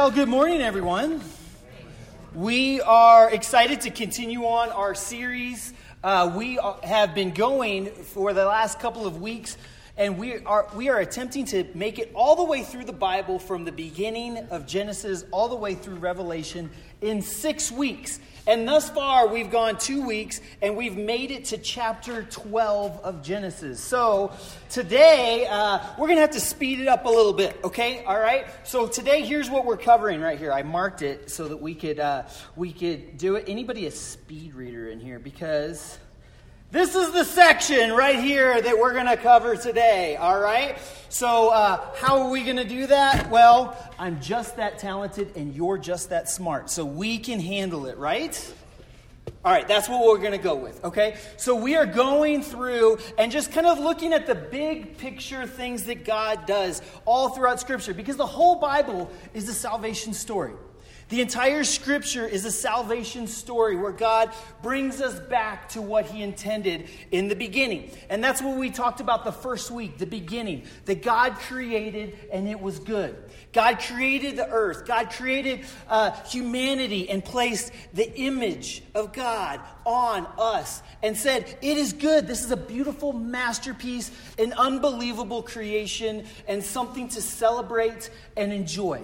Well, good morning, everyone. We are excited to continue on our series. Uh, we have been going for the last couple of weeks, and we are, we are attempting to make it all the way through the Bible from the beginning of Genesis all the way through Revelation in six weeks. And thus far, we've gone two weeks and we've made it to chapter 12 of Genesis. So today, uh, we're going to have to speed it up a little bit, okay? All right? So today, here's what we're covering right here. I marked it so that we could, uh, we could do it. Anybody a speed reader in here? Because this is the section right here that we're going to cover today, all right? So, uh, how are we going to do that? Well, I'm just that talented and you're just that smart. So, we can handle it, right? All right, that's what we're going to go with, okay? So, we are going through and just kind of looking at the big picture things that God does all throughout Scripture because the whole Bible is a salvation story. The entire scripture is a salvation story where God brings us back to what he intended in the beginning. And that's what we talked about the first week, the beginning, that God created and it was good. God created the earth. God created uh, humanity and placed the image of God on us and said, It is good. This is a beautiful masterpiece, an unbelievable creation, and something to celebrate and enjoy.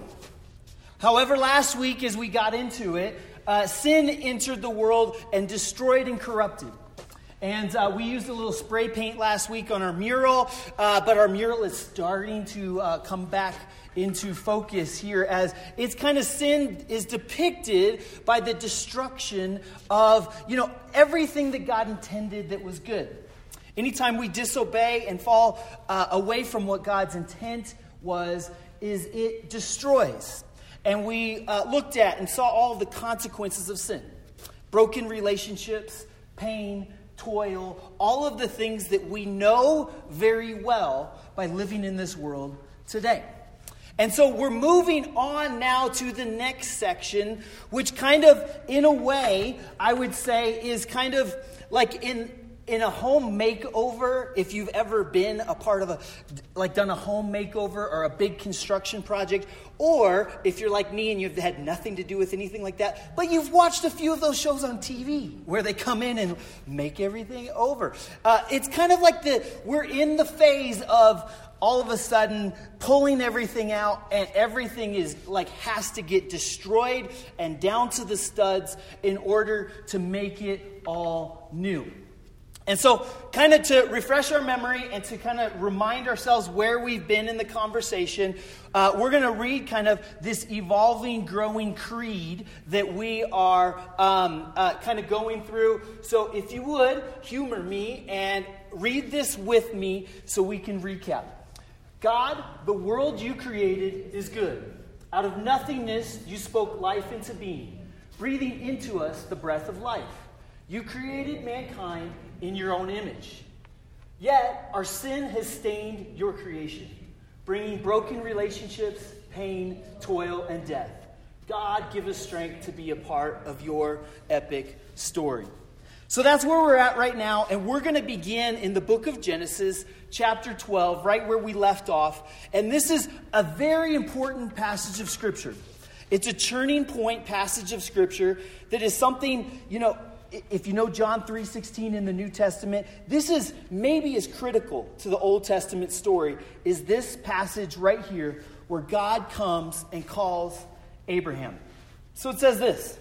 However, last week, as we got into it, uh, sin entered the world and destroyed and corrupted. And uh, we used a little spray paint last week on our mural, uh, but our mural is starting to uh, come back into focus here as it's kind of sin is depicted by the destruction of, you know, everything that God intended that was good. Anytime we disobey and fall uh, away from what God's intent was, is it destroys and we uh, looked at and saw all the consequences of sin broken relationships, pain, toil, all of the things that we know very well by living in this world today. And so we're moving on now to the next section, which kind of, in a way, I would say is kind of like in in a home makeover, if you've ever been a part of a, like done a home makeover or a big construction project, or if you're like me and you've had nothing to do with anything like that, but you've watched a few of those shows on TV where they come in and make everything over. Uh, it's kind of like the, we're in the phase of all of a sudden pulling everything out and everything is like has to get destroyed and down to the studs in order to make it all new. And so, kind of to refresh our memory and to kind of remind ourselves where we've been in the conversation, uh, we're going to read kind of this evolving, growing creed that we are um, uh, kind of going through. So, if you would, humor me and read this with me so we can recap. God, the world you created is good. Out of nothingness, you spoke life into being, breathing into us the breath of life. You created mankind in your own image. Yet, our sin has stained your creation, bringing broken relationships, pain, toil, and death. God, give us strength to be a part of your epic story. So that's where we're at right now, and we're going to begin in the book of Genesis, chapter 12, right where we left off. And this is a very important passage of Scripture. It's a turning point passage of Scripture that is something, you know, if you know John 3:16 in the New Testament, this is maybe as critical to the Old Testament story is this passage right here where God comes and calls Abraham. So it says this.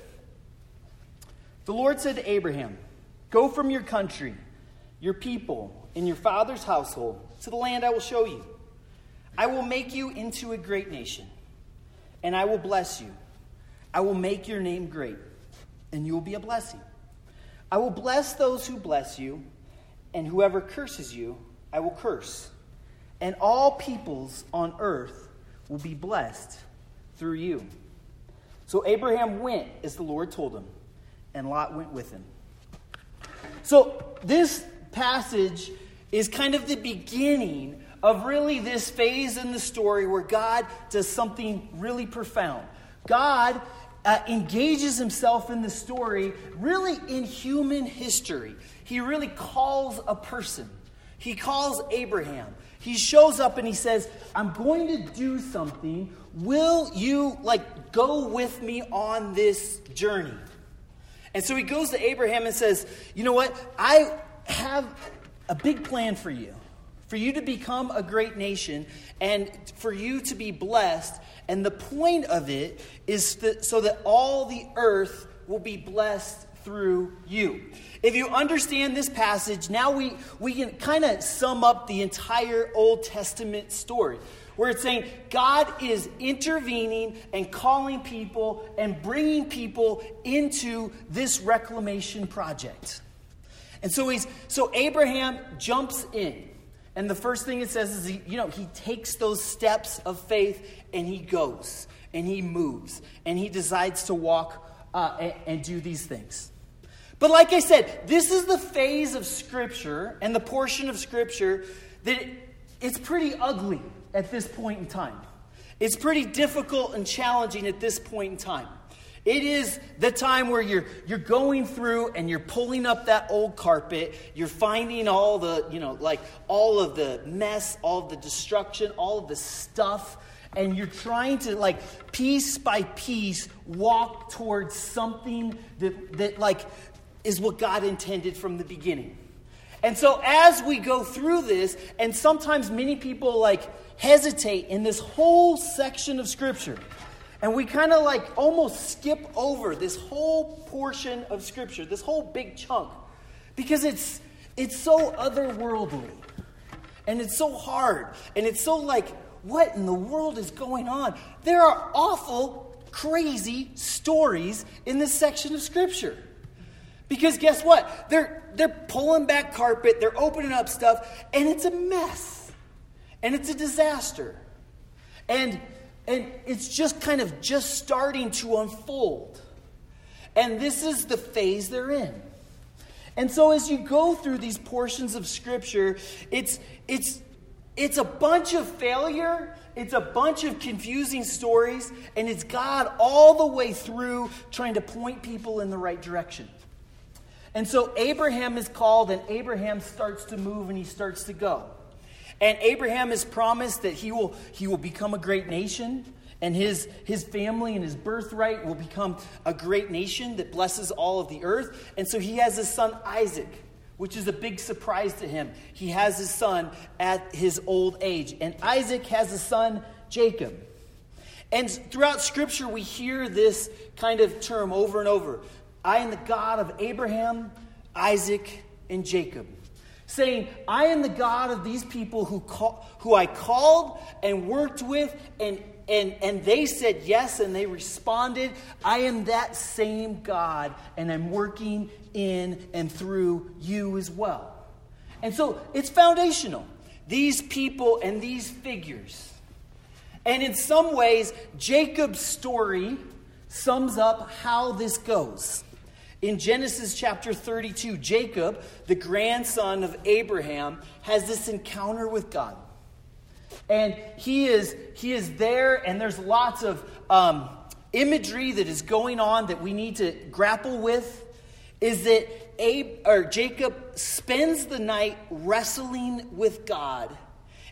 The Lord said to Abraham, "Go from your country, your people, and your father's household to the land I will show you. I will make you into a great nation, and I will bless you. I will make your name great, and you will be a blessing." I will bless those who bless you, and whoever curses you, I will curse. And all peoples on earth will be blessed through you. So Abraham went as the Lord told him, and Lot went with him. So this passage is kind of the beginning of really this phase in the story where God does something really profound. God uh, engages himself in the story really in human history. He really calls a person. He calls Abraham. He shows up and he says, I'm going to do something. Will you, like, go with me on this journey? And so he goes to Abraham and says, You know what? I have a big plan for you. For you to become a great nation and for you to be blessed. And the point of it is that, so that all the earth will be blessed through you. If you understand this passage, now we, we can kind of sum up the entire Old Testament story where it's saying God is intervening and calling people and bringing people into this reclamation project. And so he's so Abraham jumps in. And the first thing it says is he, you know, he takes those steps of faith and he goes and he moves and he decides to walk uh, and, and do these things. But like I said, this is the phase of Scripture and the portion of Scripture that it, it's pretty ugly at this point in time. It's pretty difficult and challenging at this point in time. It is the time where you're, you're going through and you're pulling up that old carpet. You're finding all the, you know, like all of the mess, all of the destruction, all of the stuff. And you're trying to, like, piece by piece, walk towards something that, that like, is what God intended from the beginning. And so as we go through this, and sometimes many people like hesitate in this whole section of Scripture. And we kind of like almost skip over this whole portion of Scripture, this whole big chunk, because it's, it's so otherworldly. And it's so hard. And it's so like, what in the world is going on? There are awful, crazy stories in this section of Scripture. Because guess what? They're, they're pulling back carpet, they're opening up stuff, and it's a mess. And it's a disaster. And, and it's just kind of just starting to unfold. And this is the phase they're in. And so as you go through these portions of Scripture, it's, it's, it's a bunch of failure, it's a bunch of confusing stories, and it's God all the way through trying to point people in the right direction. And so Abraham is called, and Abraham starts to move and he starts to go. And Abraham is promised that he will, he will become a great nation, and his, his family and his birthright will become a great nation that blesses all of the earth. And so he has his son Isaac, which is a big surprise to him. He has his son at his old age, and Isaac has a son, Jacob. And throughout Scripture, we hear this kind of term over and over I am the God of Abraham, Isaac, and Jacob. Saying, I am the God of these people who, call, who I called and worked with, and, and, and they said yes, and they responded. I am that same God, and I'm working in and through you as well. And so it's foundational. These people and these figures. And in some ways, Jacob's story sums up how this goes. In Genesis chapter 32, Jacob, the grandson of Abraham, has this encounter with God. And he is, he is there, and there's lots of um, imagery that is going on that we need to grapple with. Is that Abe, or Jacob spends the night wrestling with God.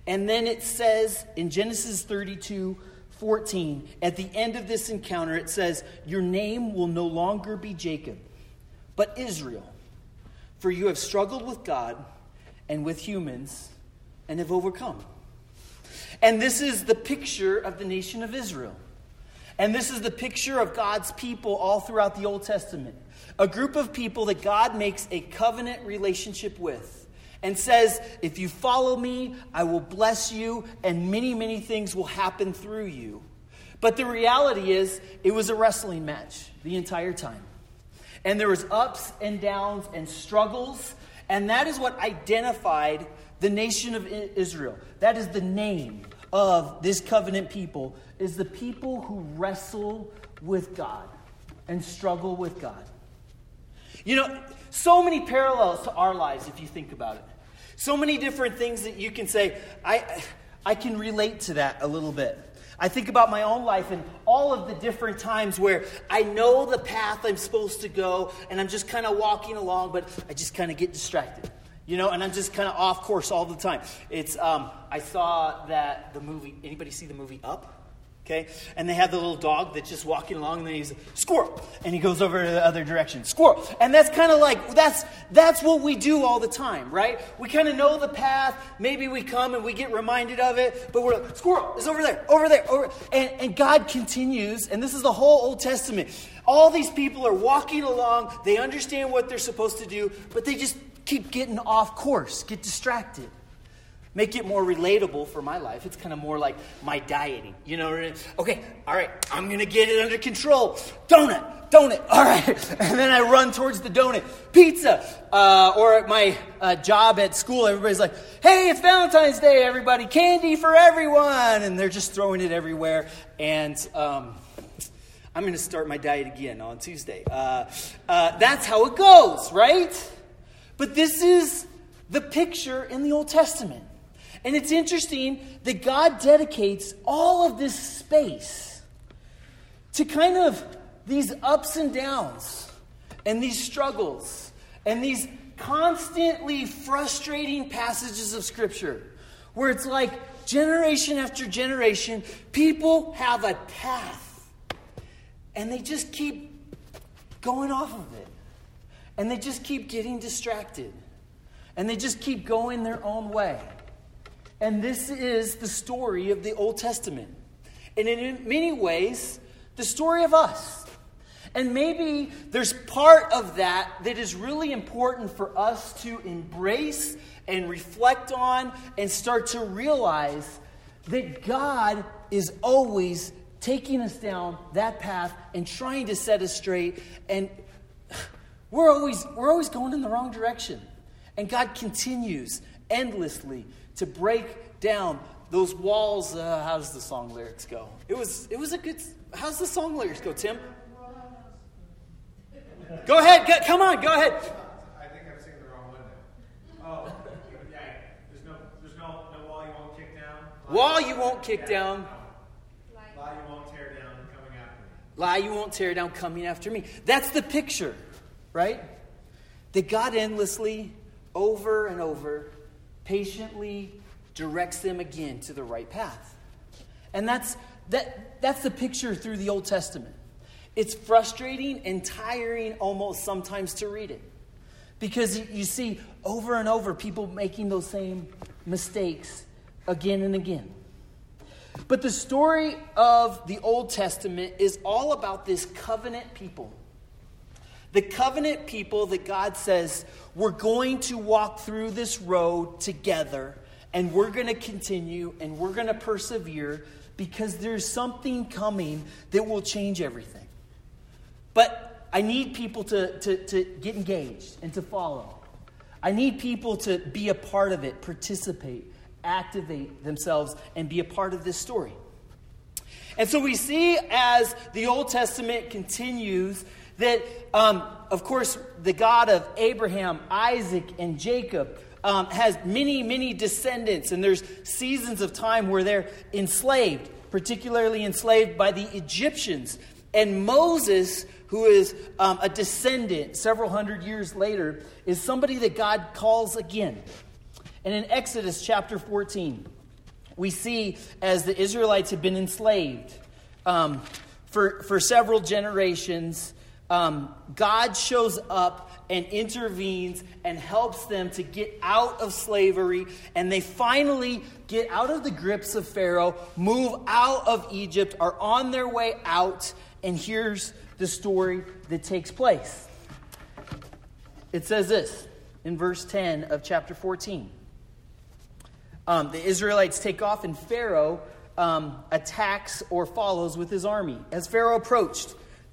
And then it says in Genesis 32 14, at the end of this encounter, it says, Your name will no longer be Jacob but Israel. For you have struggled with God and with humans and have overcome. And this is the picture of the nation of Israel. And this is the picture of God's people all throughout the Old Testament. A group of people that God makes a covenant relationship with and says, If you follow me, I will bless you, and many, many things will happen through you. But the reality is, it was a wrestling match the entire time. And there was ups and downs and struggles, and that is what identified the nation of Israel. That is the name of this covenant people is the people who wrestle with God and struggle with God. You know, so many parallels to our lives if you think about it. So many different things that you can say, I I can relate to that a little bit. I think about my own life and all of the different times where I know the path I'm supposed to go and I'm just kind of walking along, but I just kind of get distracted. You know, and I'm just kind of off course all the time. It's um, I saw that the movie. Anybody see the movie Up? Okay, and they have the little dog that's just walking along, and then he's squirrel, and he goes over to the other direction, squirrel, and that's kind of like that's that's what we do all the time, right? We kind of know the path. Maybe we come and we get reminded of it, but we're like, squirrel is over there, over there, over, and, and God continues, and this is the whole Old Testament. All these people are walking along, they understand what they're supposed to do, but they just keep getting off course, get distracted. Make it more relatable for my life. It's kind of more like my dieting. You know, okay, all right, I'm going to get it under control. Donut, donut, all right. And then I run towards the donut. Pizza. Uh, or at my uh, job at school, everybody's like, hey, it's Valentine's Day, everybody. Candy for everyone. And they're just throwing it everywhere. And, um, I'm going to start my diet again on Tuesday. Uh, uh, that's how it goes, right? But this is the picture in the Old Testament. And it's interesting that God dedicates all of this space to kind of these ups and downs and these struggles and these constantly frustrating passages of Scripture where it's like generation after generation, people have a path and they just keep going off of it. And they just keep getting distracted. And they just keep going their own way. And this is the story of the Old Testament. And in many ways, the story of us. And maybe there's part of that that is really important for us to embrace and reflect on and start to realize that God is always taking us down that path and trying to set us straight and we're always, we're always going in the wrong direction. And God continues endlessly to break down those walls. Uh, how does the song lyrics go? It was, it was a good. How's the song lyrics go, Tim? Go ahead. Go, come on. Go ahead. I think I'm singing the wrong one now. Oh, yeah. There's no, there's no, no wall you won't kick down. Wall you won't kick Yeah. down. Lie you won't tear down coming after me. Lie you won't tear down coming after me. That's the picture, right? That God endlessly, over and over, patiently directs them again to the right path. And that's, that, that's the picture through the Old Testament. It's frustrating and tiring almost sometimes to read it. Because you- see over and over people making those same mistakes again and again. But the story of the Old Testament is all about this covenant people. The covenant people that God says, we're going to walk through this road together and we're going to continue and we're going to persevere because there's something coming that will change everything. But I need people to, to, to get engaged and to follow. I need people to be a part of it, participate, activate themselves, and be a part of this story. And so we see as the Old Testament continues that, um, of course, the God of Abraham, Isaac, and Jacob um, has many, many descendants, and there's seasons of time where they're enslaved, particularly enslaved by the Egyptians. And Moses, who is um, a descendant several hundred years later, is somebody that God calls again. And in Exodus chapter 14, we see as the Israelites have been enslaved um, for, for several generations, um, God shows up and intervenes and helps them to get out of slavery. And they finally get out of the grips of Pharaoh, move out of Egypt, are on their way out. And here's the story that takes place it says this in verse 10 of chapter 14. Um, the Israelites take off, and Pharaoh um, attacks or follows with his army. As Pharaoh approached,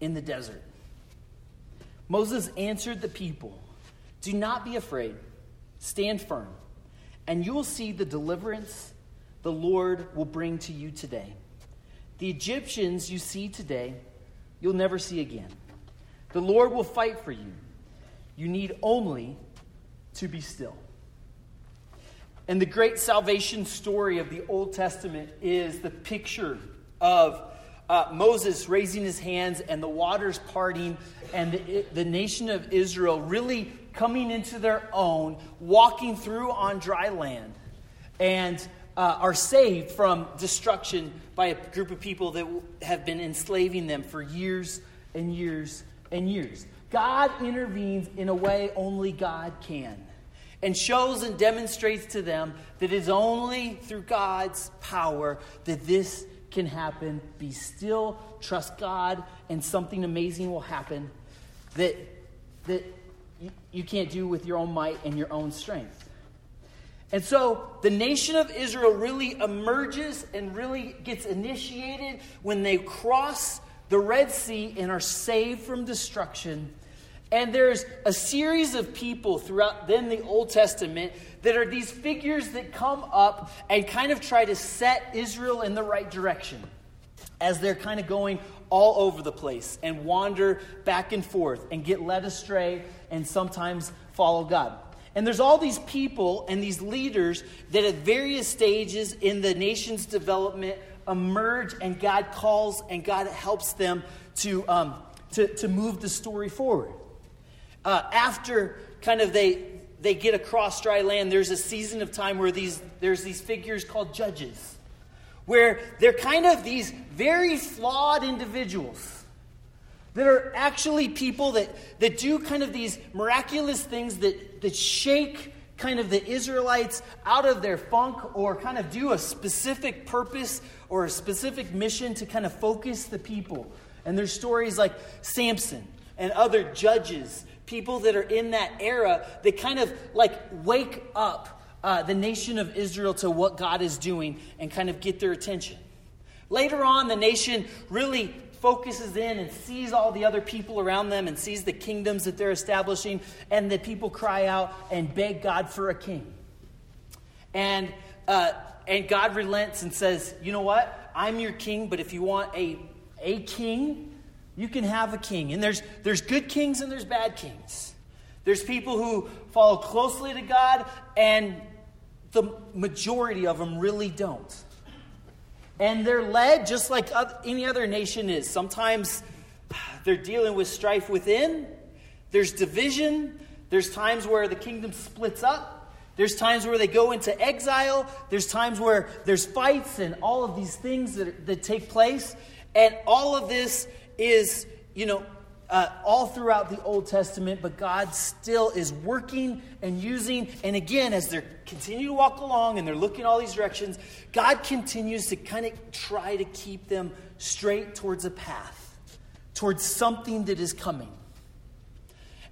in the desert. Moses answered the people Do not be afraid. stand firm, and you will see the deliverance the Lord will bring to you today. The Egyptians you see today, you'll never see again. The Lord will fight for you. You need only to be still. And the great salvation story of the Old Testament is the picture of uh, Moses raising his hands and the waters parting and the, the nation of Israel really coming into their own, walking through on dry land, and uh, are saved from destruction by a group of people that have been enslaving them for years and years and years. God intervenes in a way only God can and shows and demonstrates to them that it is only through God's power that this can happen. Be still, trust God, and something amazing will happen that, that you, you can't do with your own might and your own strength. And so the nation of Israel really emerges and really gets initiated when they cross the Red Sea and are saved from destruction. And there's a series of people throughout then the Old Testament that are these figures that come up and kind of try to set Israel in the right direction as they're kind of going all over the place and wander back and forth and get led astray and sometimes follow God. And there's all these people and these leaders that at various stages in the nation's development emerge, and God calls and God helps them to, um, to, to move the story forward. Uh, after kind of they, they get across dry land, there's a season of time where these, there's these figures called judges, where they're kind of these very flawed individuals that are actually people that, that do kind of these miraculous things that, that shake kind of the Israelites out of their funk or kind of do a specific purpose or a specific mission to kind of focus the people. And there's stories like Samson and other judges, people that are in that era that kind of like wake up uh, the nation of Israel to what God is doing and kind of get their attention. Later on, the nation really focuses in and sees all the other people around them and sees the kingdoms that they're establishing, and the people cry out and beg God for a king. And, uh, and God relents and says, You know what? I'm your king, but if you want a, a king, you can have a king. And there's, there's good kings and there's bad kings. There's people who follow closely to God, and the majority of them really don't. And they're led just like any other nation is. Sometimes they're dealing with strife within, there's division, there's times where the kingdom splits up. There's times where they go into exile. There's times where there's fights and all of these things that, that take place. And all of this is, you know, uh, all throughout the Old Testament, but God still is working and using. And again, as they continue to walk along and they're looking all these directions, God continues to kind of try to keep them straight towards a path, towards something that is coming.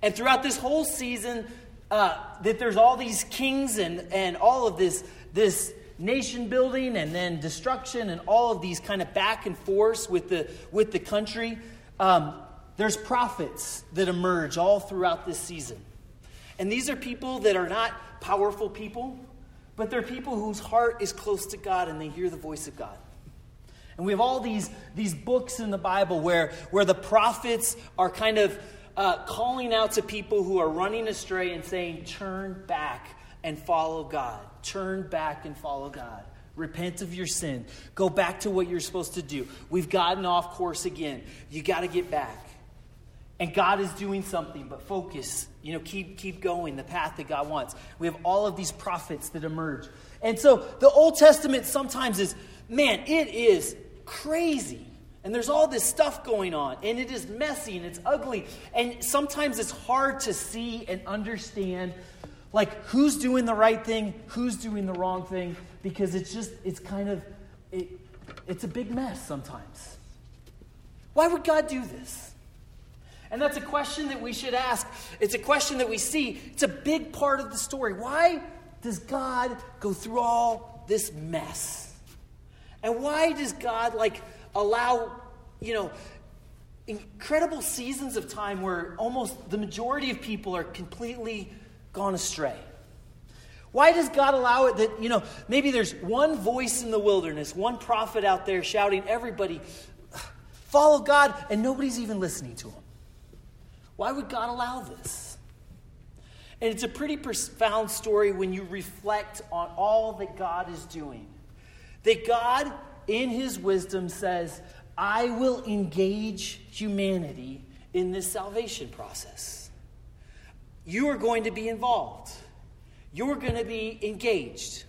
And throughout this whole season, uh, that there's all these kings and, and all of this, this nation building and then destruction and all of these kind of back and forth with the, with the country. Um, there's prophets that emerge all throughout this season. And these are people that are not powerful people, but they're people whose heart is close to God and they hear the voice of God. And we have all these, these books in the Bible where, where the prophets are kind of uh, calling out to people who are running astray and saying, Turn back and follow God. Turn back and follow God. Repent of your sin. Go back to what you're supposed to do. We've gotten off course again. You got to get back. And God is doing something, but focus, you know, keep, keep going the path that God wants. We have all of these prophets that emerge. And so the Old Testament sometimes is, man, it is crazy. And there's all this stuff going on, and it is messy and it's ugly. And sometimes it's hard to see and understand, like, who's doing the right thing, who's doing the wrong thing, because it's just, it's kind of, it, it's a big mess sometimes. Why would God do this? And that's a question that we should ask. It's a question that we see. It's a big part of the story. Why does God go through all this mess? And why does God like allow, you know, incredible seasons of time where almost the majority of people are completely gone astray? Why does God allow it that, you know, maybe there's one voice in the wilderness, one prophet out there shouting, everybody, follow God, and nobody's even listening to him? Why would God allow this? And it's a pretty profound story when you reflect on all that God is doing. That God, in his wisdom, says, I will engage humanity in this salvation process. You are going to be involved you're going to be engaged.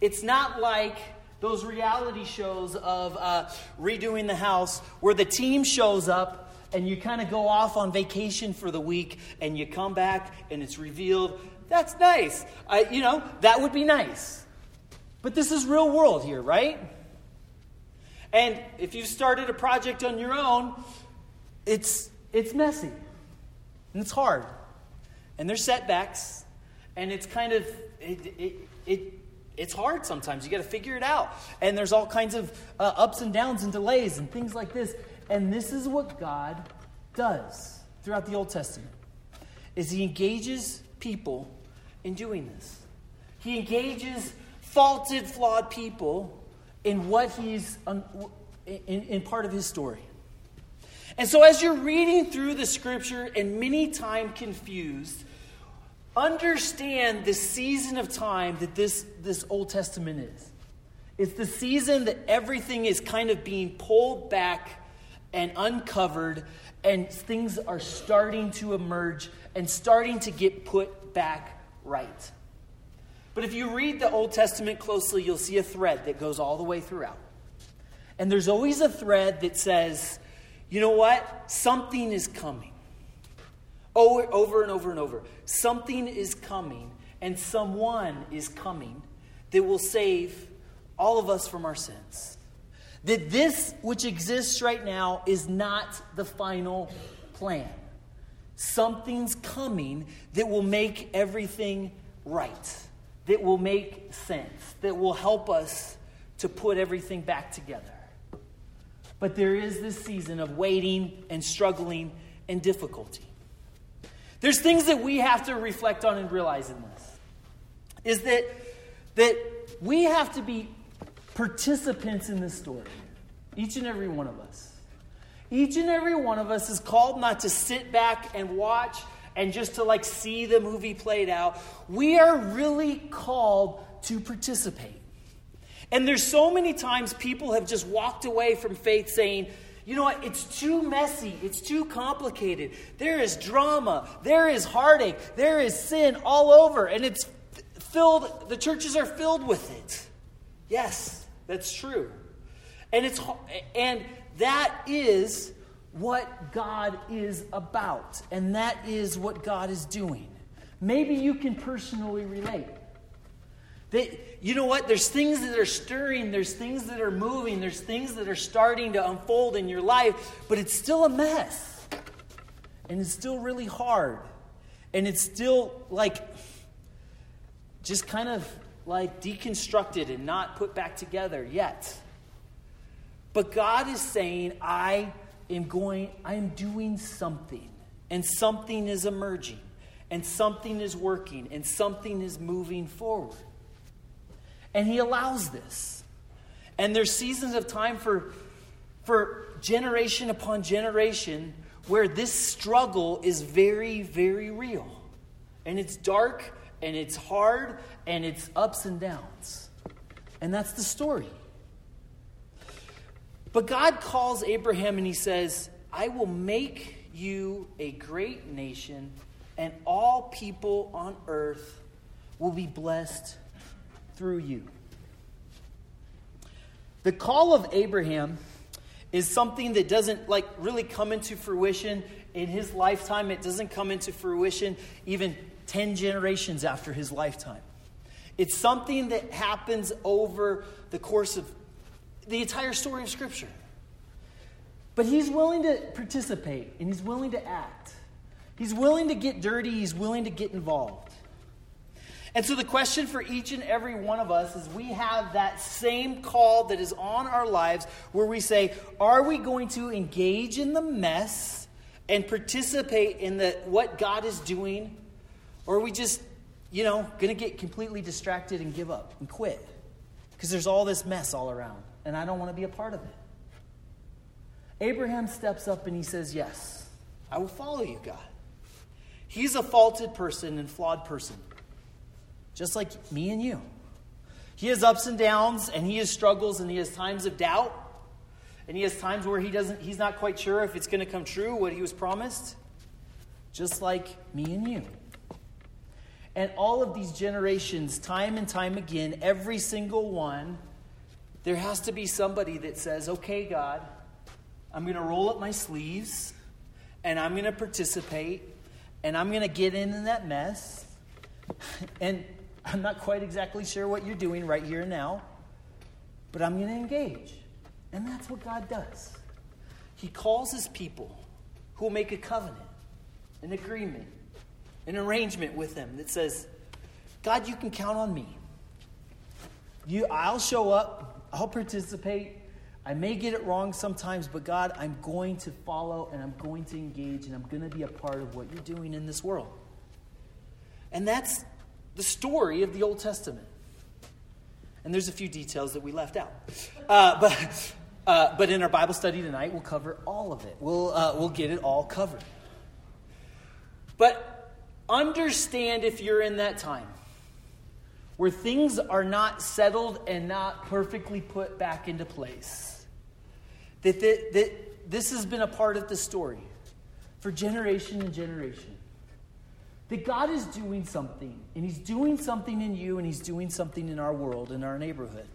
It's not like those reality shows of uh, redoing the house where the team shows up and you kind of go off on vacation for the week and you come back and it's revealed. That's nice. I, you know, that would be nice. But this is real world here, right? And if you've started a project on your own, it's, it's messy and it's hard. And there's setbacks and it's kind of it, it, it it's hard sometimes. You got to figure it out, and there's all kinds of uh, ups and downs and delays and things like this. And this is what God does throughout the Old Testament: is He engages people in doing this. He engages faulted, flawed people in what He's in, in part of His story. And so, as you're reading through the Scripture and many time confused understand the season of time that this, this Old Testament is. It's the season that everything is kind of being pulled back and uncovered, and things are starting to emerge and starting to get put back right. But if you read the Old Testament closely, you'll see a thread that goes all the way throughout. And there's always a thread that says, you know what? Something is coming. Over, and over and over. Something is coming, and someone is coming that will save all of us from our sins. That this which exists right now is not the final plan. Something's coming that will make everything right, that will make sense, that will help us to put everything back together. But there is this season of waiting and struggling and difficulty. There's things that we have to reflect on and realize in this. Is that that we have to be participants in this story. Each and every one of us. Each and every one of us is called not to sit back and watch and just to like see the movie played out. We are really called to participate. And there's so many times people have just walked away from faith saying, you know what? It's too messy. It's too complicated. There is drama. There is heartache. There is sin all over. And it's filled, the churches are filled with it. Yes, that's true. And it's and that is what God is about. And that is what God is doing. Maybe you can personally relate. They, you know what? There's things that are stirring, there's things that are moving, there's things that are starting to unfold in your life, but it's still a mess. And it's still really hard. And it's still like just kind of like deconstructed and not put back together yet. But God is saying, I am going, I am doing something, and something is emerging, and something is working, and something is moving forward. And He allows this. And there's seasons of time for, for generation upon generation where this struggle is very, very real. And it's dark and it's hard and it's ups and downs. And that's the story. But God calls Abraham and he says, I will make you a great nation, and all people on earth will be blessed through you. The call of Abraham is something that doesn't like really come into fruition in his lifetime. It doesn't come into fruition even 10 generations after his lifetime. It's something that happens over the course of the entire story of Scripture. But he's willing to participate and he's willing to act. He's willing to get dirty, he's willing to get involved. And so the question for each and every one of us is we have that same call that is on our lives where we say, are we going to engage in the mess and participate in the what God is doing? Or are we just you know, going to get completely distracted and give up and quit because there's all this mess all around, and I don't want to be a part of it. Abraham steps up and he says, Yes, I will follow you, God. He's a faulted person and flawed person, just like me and you. He has ups and downs, and he has struggles, and he has times of doubt, and he has times where he doesn't, he's not quite sure if it's going to come true, what he was promised, just like me and you. And all of these generations, time and time again, every single one, there has to be somebody that says, okay, God, I'm going to roll up my sleeves and I'm going to participate and I'm going to get in that mess. And I'm not quite exactly sure what you're doing right here and now, but I'm going to engage. And that's what God does. He calls his people who make a covenant, an agreement, an arrangement with him that says, God, you can count on me. You, I'll show up, I'll participate. I may get it wrong sometimes, but God, I'm going to follow and I'm going to engage and I'm going to be a part of what you're doing in this world. And that's the story of the Old Testament. And there's a few details that we left out. Uh, but, uh, but in our Bible study tonight, we'll cover all of it. We'll, uh, we'll get it all covered. But understand if you're in that time where things are not settled and not perfectly put back into place. That, that, that this has been a part of the story for generation and generation. That God is doing something, and He's doing something in you, and He's doing something in our world, in our neighborhood.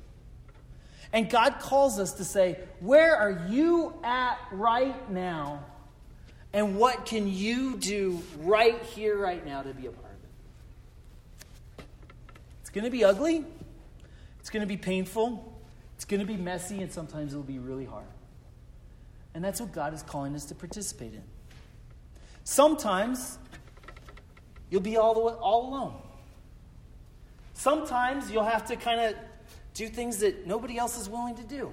And God calls us to say, Where are you at right now? And what can you do right here, right now, to be a part of it? It's going to be ugly. It's going to be painful. It's going to be messy, and sometimes it'll be really hard. And that's what God is calling us to participate in. Sometimes you'll be all, the way, all alone. Sometimes you'll have to kind of do things that nobody else is willing to do.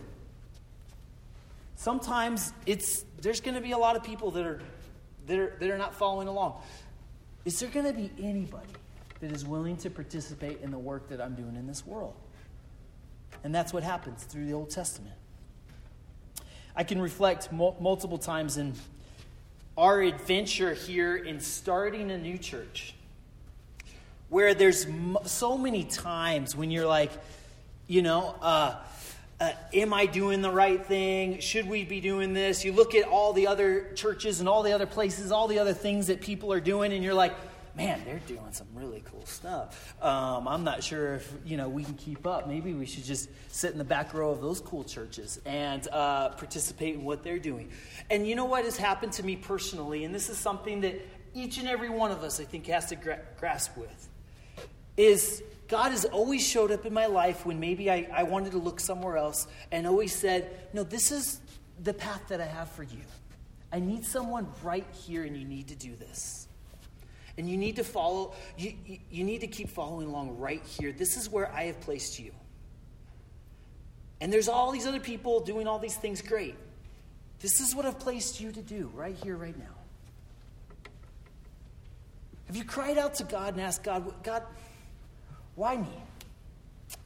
Sometimes it's there's going to be a lot of people that are that are, that are not following along. Is there going to be anybody that is willing to participate in the work that I'm doing in this world? And that's what happens through the Old Testament. I can reflect mul- multiple times in our adventure here in starting a new church, where there's so many times when you're like, you know, uh, uh, am I doing the right thing? Should we be doing this? You look at all the other churches and all the other places, all the other things that people are doing, and you're like, man, they're doing some really cool stuff. Um, I'm not sure if you know we can keep up. Maybe we should just sit in the back row of those cool churches and uh, participate in what they're doing. And you know what has happened to me personally, and this is something that each and every one of us, I think, has to gra- grasp with, is God has always showed up in my life when maybe I, I wanted to look somewhere else and always said, No, this is the path that I have for you. I need someone right here, and you need to do this. And you need to follow, you, you, need to keep following along right here. This is where I have placed you. And there's all these other people doing all these things great. This is what I've placed you to do right here, right now. Have you cried out to God and asked God, God, why me?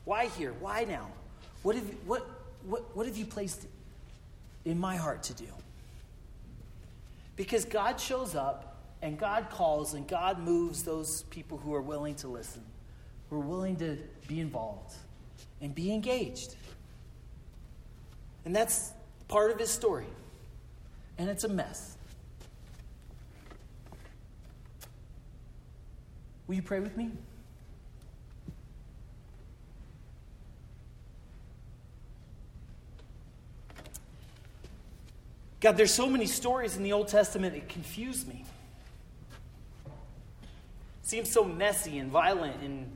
Why here? Why now? What have, what, what, what have you placed in my heart to do? Because God shows up and God calls and God moves those people who are willing to listen, who are willing to be involved and be engaged. And that's part of his story. And it's a mess. Will you pray with me? God, there's so many stories in the Old Testament, it confused me. Seems so messy and violent and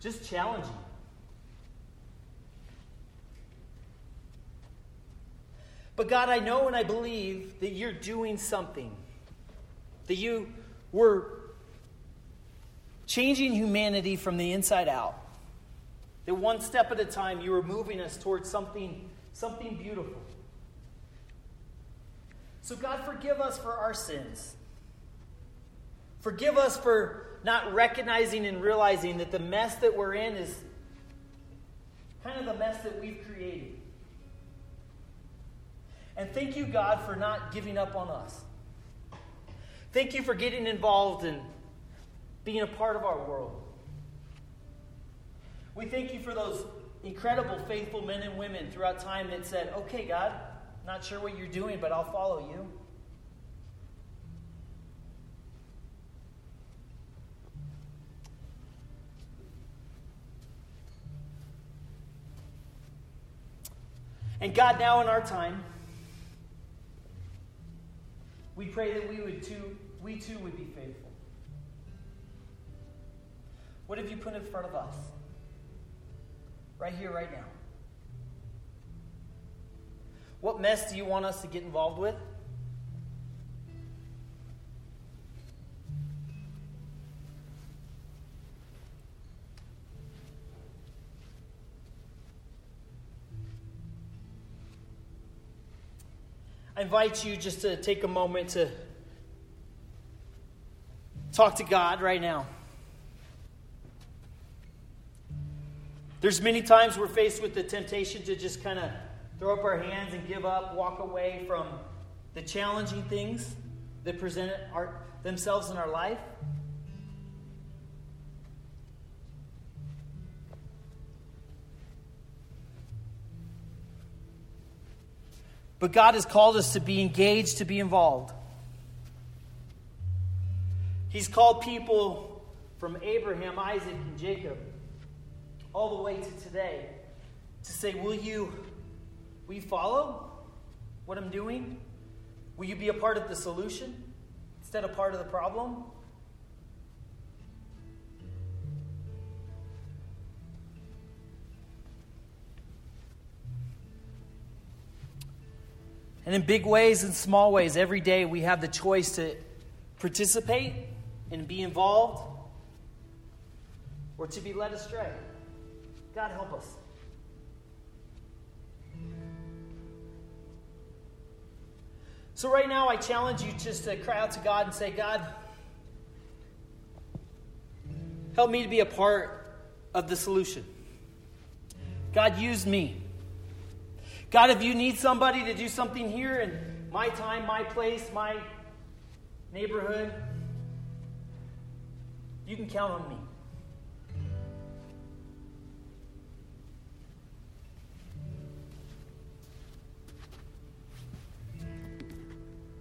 just challenging. But God, I know and I believe that you're doing something, that you were changing humanity from the inside out. That one step at a time, you were moving us towards something something beautiful. So, God, forgive us for our sins. Forgive us for not recognizing and realizing that the mess that we're in is kind of the mess that we've created. And thank you, God, for not giving up on us. Thank you for getting involved and being a part of our world. We thank you for those incredible, faithful men and women throughout time that said, Okay, God, not sure what you're doing, but I'll follow you. And God, now in our time, we pray that we would too, we too would be faithful. What have you put in front of us? Right here, right now. What mess do you want us to get involved with? Invite you just to take a moment to talk to God right now. There's many times we're faced with the temptation to just kind of throw up our hands and give up, walk away from the challenging things that present our, themselves in our life. But God has called us to be engaged, to be involved. He's called people from Abraham, Isaac, and Jacob all the way to today to say, Will you, will you follow what I'm doing? Will you be a part of the solution instead of part of the problem? And in big ways and small ways, every day we have the choice to participate and be involved or to be led astray. God help us. So, right now, I challenge you just to cry out to God and say, God, help me to be a part of the solution. God, use me. God, if you need somebody to do something here in my time, my place, my neighborhood, you can count on me.